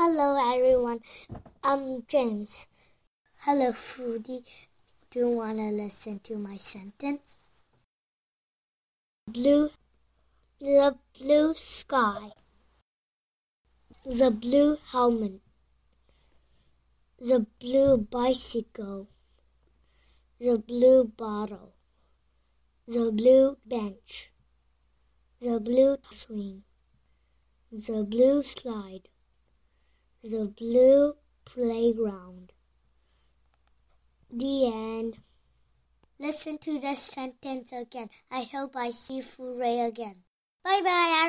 Hello, everyone. I'm James. Hello, Foodie. Do you want to listen to my sentence? Blue, the blue sky, the blue helmet, the blue bicycle, the blue bottle, the blue bench, the blue swing, the blue slide the blue playground. The end. Listen to this sentence again. I hope I see Foray again. Bye bye.